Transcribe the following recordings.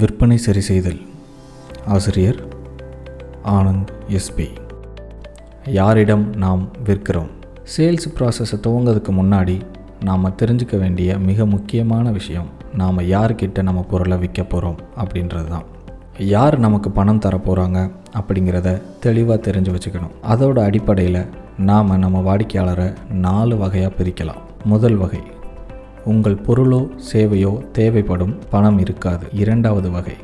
விற்பனை சரி செய்தல். ஆசிரியர் ஆனந்த் எஸ்பி யாரிடம் நாம் விற்கிறோம்? சேல்ஸ் ப்ராசஸை துவங்கிறதுக்கு முன்னாடி நாம் தெரிஞ்சுக்க வேண்டிய மிக முக்கியமான விஷயம் நாம் யார்கிட்ட நம்ம பொருளை விற்க போகிறோம் அப்படின்றது தான். யார் நமக்கு பணம் தர போகிறாங்க அப்படிங்கிறத தெளிவாக தெரிஞ்சு வச்சுக்கணும். அதோட அடிப்படையில் நாம் நம்ம வாடிக்கையாளரை நாலு வகையாக பிரிக்கலாம். முதல் வகை உங்கள் பொருளோ சேவையோ தேவைப்படும் பணம் இருக்காது. இரண்டாவது வகை.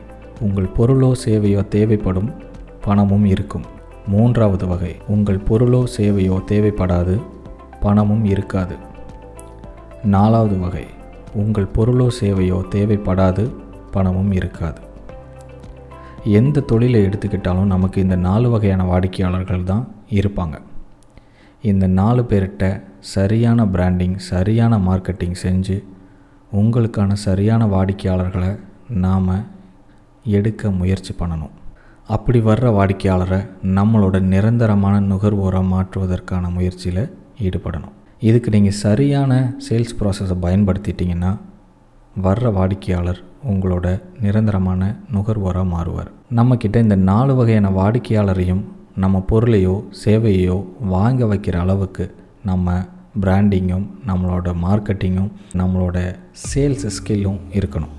உங்கள் பொருளோ சேவையோ தேவைப்படும் பணமும் இருக்கும். மூன்றாவது வகை. உங்கள் பொருளோ சேவையோ தேவைப்படாது பணமும் இருக்காது. நாலாவது வகை. உங்கள் பொருளோ சேவையோ தேவைப்படாது பணமும் இருக்காது. எந்த தொழிலை எடுத்துக்கிட்டாலும் நமக்கு இந்த நாலு வகையான வாடிக்கையாளர்கள் தான் இருப்பாங்க. இந்த நாலு பேர்கிட்ட சரியான பிராண்டிங் சரியான மார்க்கெட்டிங் செஞ்சு உங்களுக்கான சரியான வாடிக்கையாளர்களை நாம் எடுக்க முயற்சி பண்ணணும். அப்படி வர்ற வாடிக்கையாளரை நம்மளோட நிரந்தரமான நுகர்வோராக மாற்றுவதற்கான முயற்சியில் ஈடுபடணும். இதுக்கு நீங்கள் சரியான சேல்ஸ் ப்ராசஸை பயன்படுத்திட்டிங்கன்னா வர்ற வாடிக்கையாளர் உங்களோட நிரந்தரமான நுகர்வோராக மாறுவார். நம்மக்கிட்ட இந்த நாலு வகையான வாடிக்கையாளரையும் நம்ம பொருளையோ சேவையோ வாங்க வைக்கிற அளவுக்கு நம்ம பிராண்டிங்கும் நம்மளோட மார்க்கெட்டிங்கும் நம்மளோட சேல்ஸ் ஸ்கில்லும் இருக்கணும்.